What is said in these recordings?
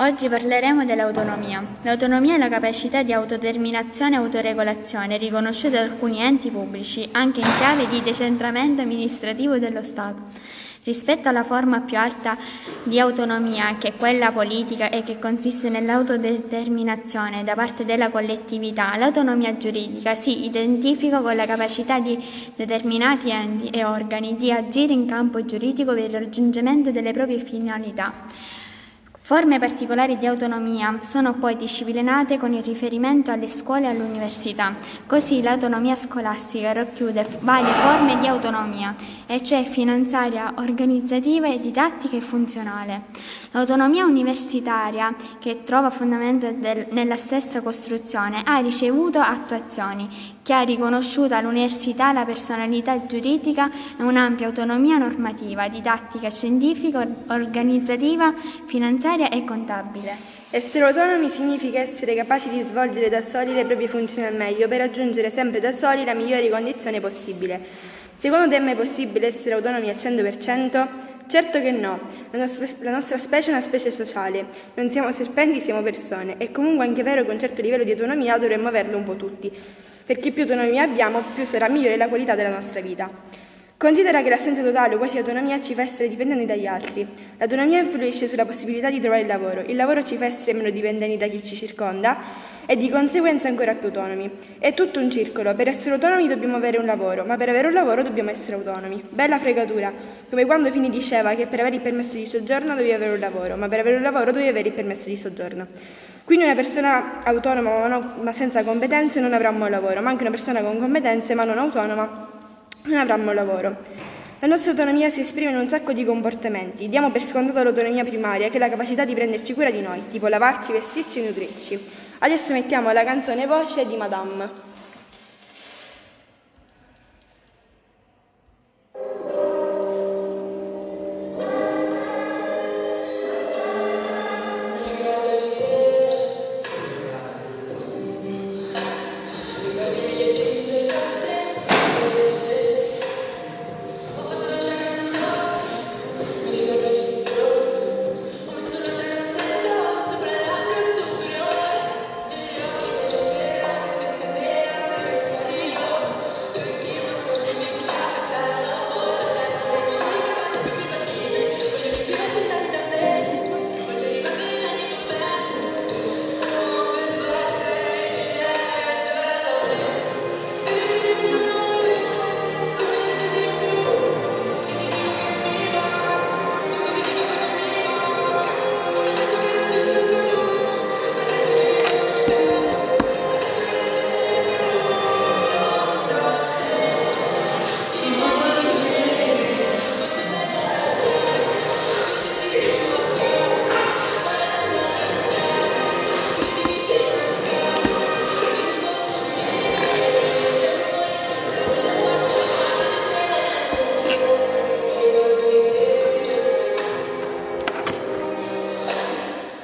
Oggi parleremo dell'autonomia. L'autonomia è la capacità di autodeterminazione e autoregolazione riconosciuta da alcuni enti pubblici, anche in chiave di decentramento amministrativo dello Stato. Rispetto alla forma più alta di autonomia, che è quella politica e che consiste nell'autodeterminazione da parte della collettività, l'autonomia giuridica si identifica con la capacità di determinati enti e organi di agire in campo giuridico per il raggiungimento delle proprie finalità. Forme particolari di autonomia sono poi disciplinate con il riferimento alle scuole e all'università. Così l'autonomia scolastica racchiude varie forme di autonomia, e cioè finanziaria, organizzativa, didattica e funzionale. L'autonomia universitaria, che trova fondamento del, nella stessa costruzione, ha ricevuto attuazioni, che ha riconosciuto all'università la personalità giuridica e un'ampia autonomia normativa, didattica, scientifica, organizzativa, finanziaria finanziaria e contabile. Essere autonomi significa essere capaci di svolgere da soli le proprie funzioni al meglio per raggiungere sempre da soli la migliore condizione possibile. Secondo te è mai possibile essere autonomi al 100%? Certo che no, la nostra, la nostra, specie è una specie sociale, non siamo serpenti, siamo persone, è comunque anche vero che un certo livello di autonomia dovremmo averlo un po' tutti, perché più autonomia abbiamo, più sarà migliore la qualità della nostra vita. Considera che l'assenza totale o quasi autonomia ci fa essere dipendenti dagli altri. L'autonomia influisce sulla possibilità di trovare il lavoro. Il lavoro ci fa essere meno dipendenti da chi ci circonda e di conseguenza ancora più autonomi. È tutto un circolo. Per essere autonomi dobbiamo avere un lavoro, ma per avere un lavoro dobbiamo essere autonomi. Bella fregatura. Come quando Fini diceva che per avere il permesso di soggiorno dovevi avere un lavoro, ma per avere un lavoro dovevi avere il permesso di soggiorno. Quindi una persona autonoma ma senza competenze non avrà un buon lavoro, ma anche una persona con competenze ma non autonoma non avranno lavoro. La nostra autonomia si esprime in un sacco di comportamenti. Diamo per scontato l'autonomia primaria, che è la capacità di prenderci cura di noi, tipo lavarci, vestirci e nutrirci. Adesso mettiamo la canzone Voce di Madame.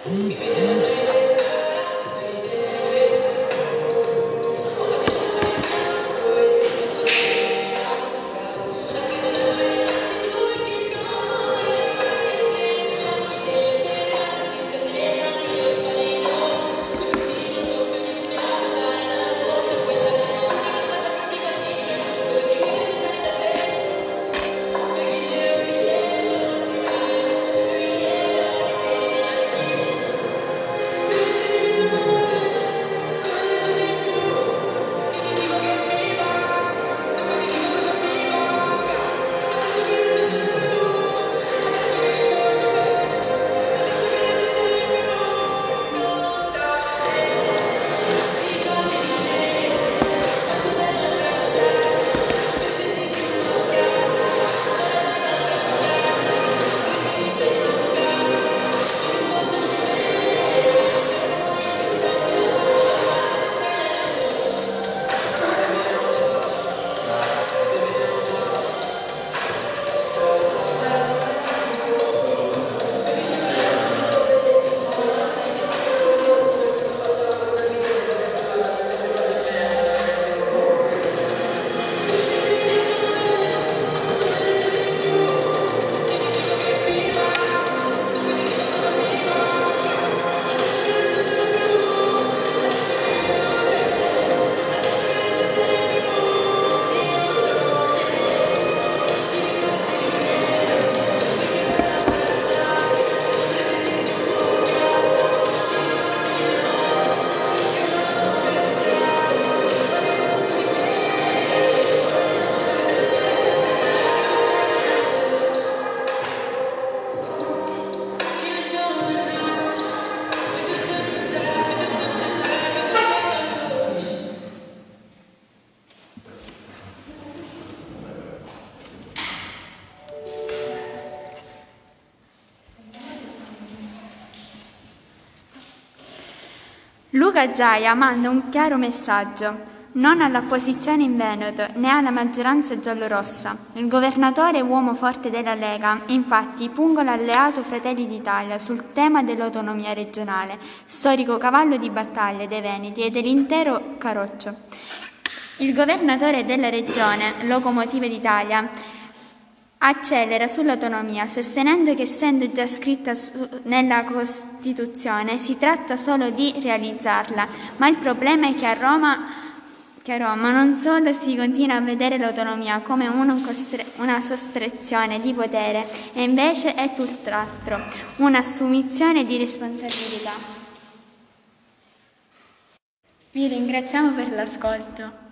通灵。Luca Zaia manda un chiaro messaggio. Non all'opposizione in Veneto né alla maggioranza giallorossa. Il governatore uomo forte della Lega, infatti, pungola alleato Fratelli d'Italia sul tema dell'autonomia regionale, storico cavallo di battaglia dei Veneti e dell'intero Caroccio. Il governatore della regione, locomotive d'Italia, accelera sull'autonomia, sostenendo che essendo già scritta su, nella Costituzione si tratta solo di realizzarla, ma il problema è che a Roma che a Roma non solo si continua a vedere l'autonomia come una sostrezione di potere, e invece è tutt'altro, un'assumizione di responsabilità. Vi ringraziamo per l'ascolto.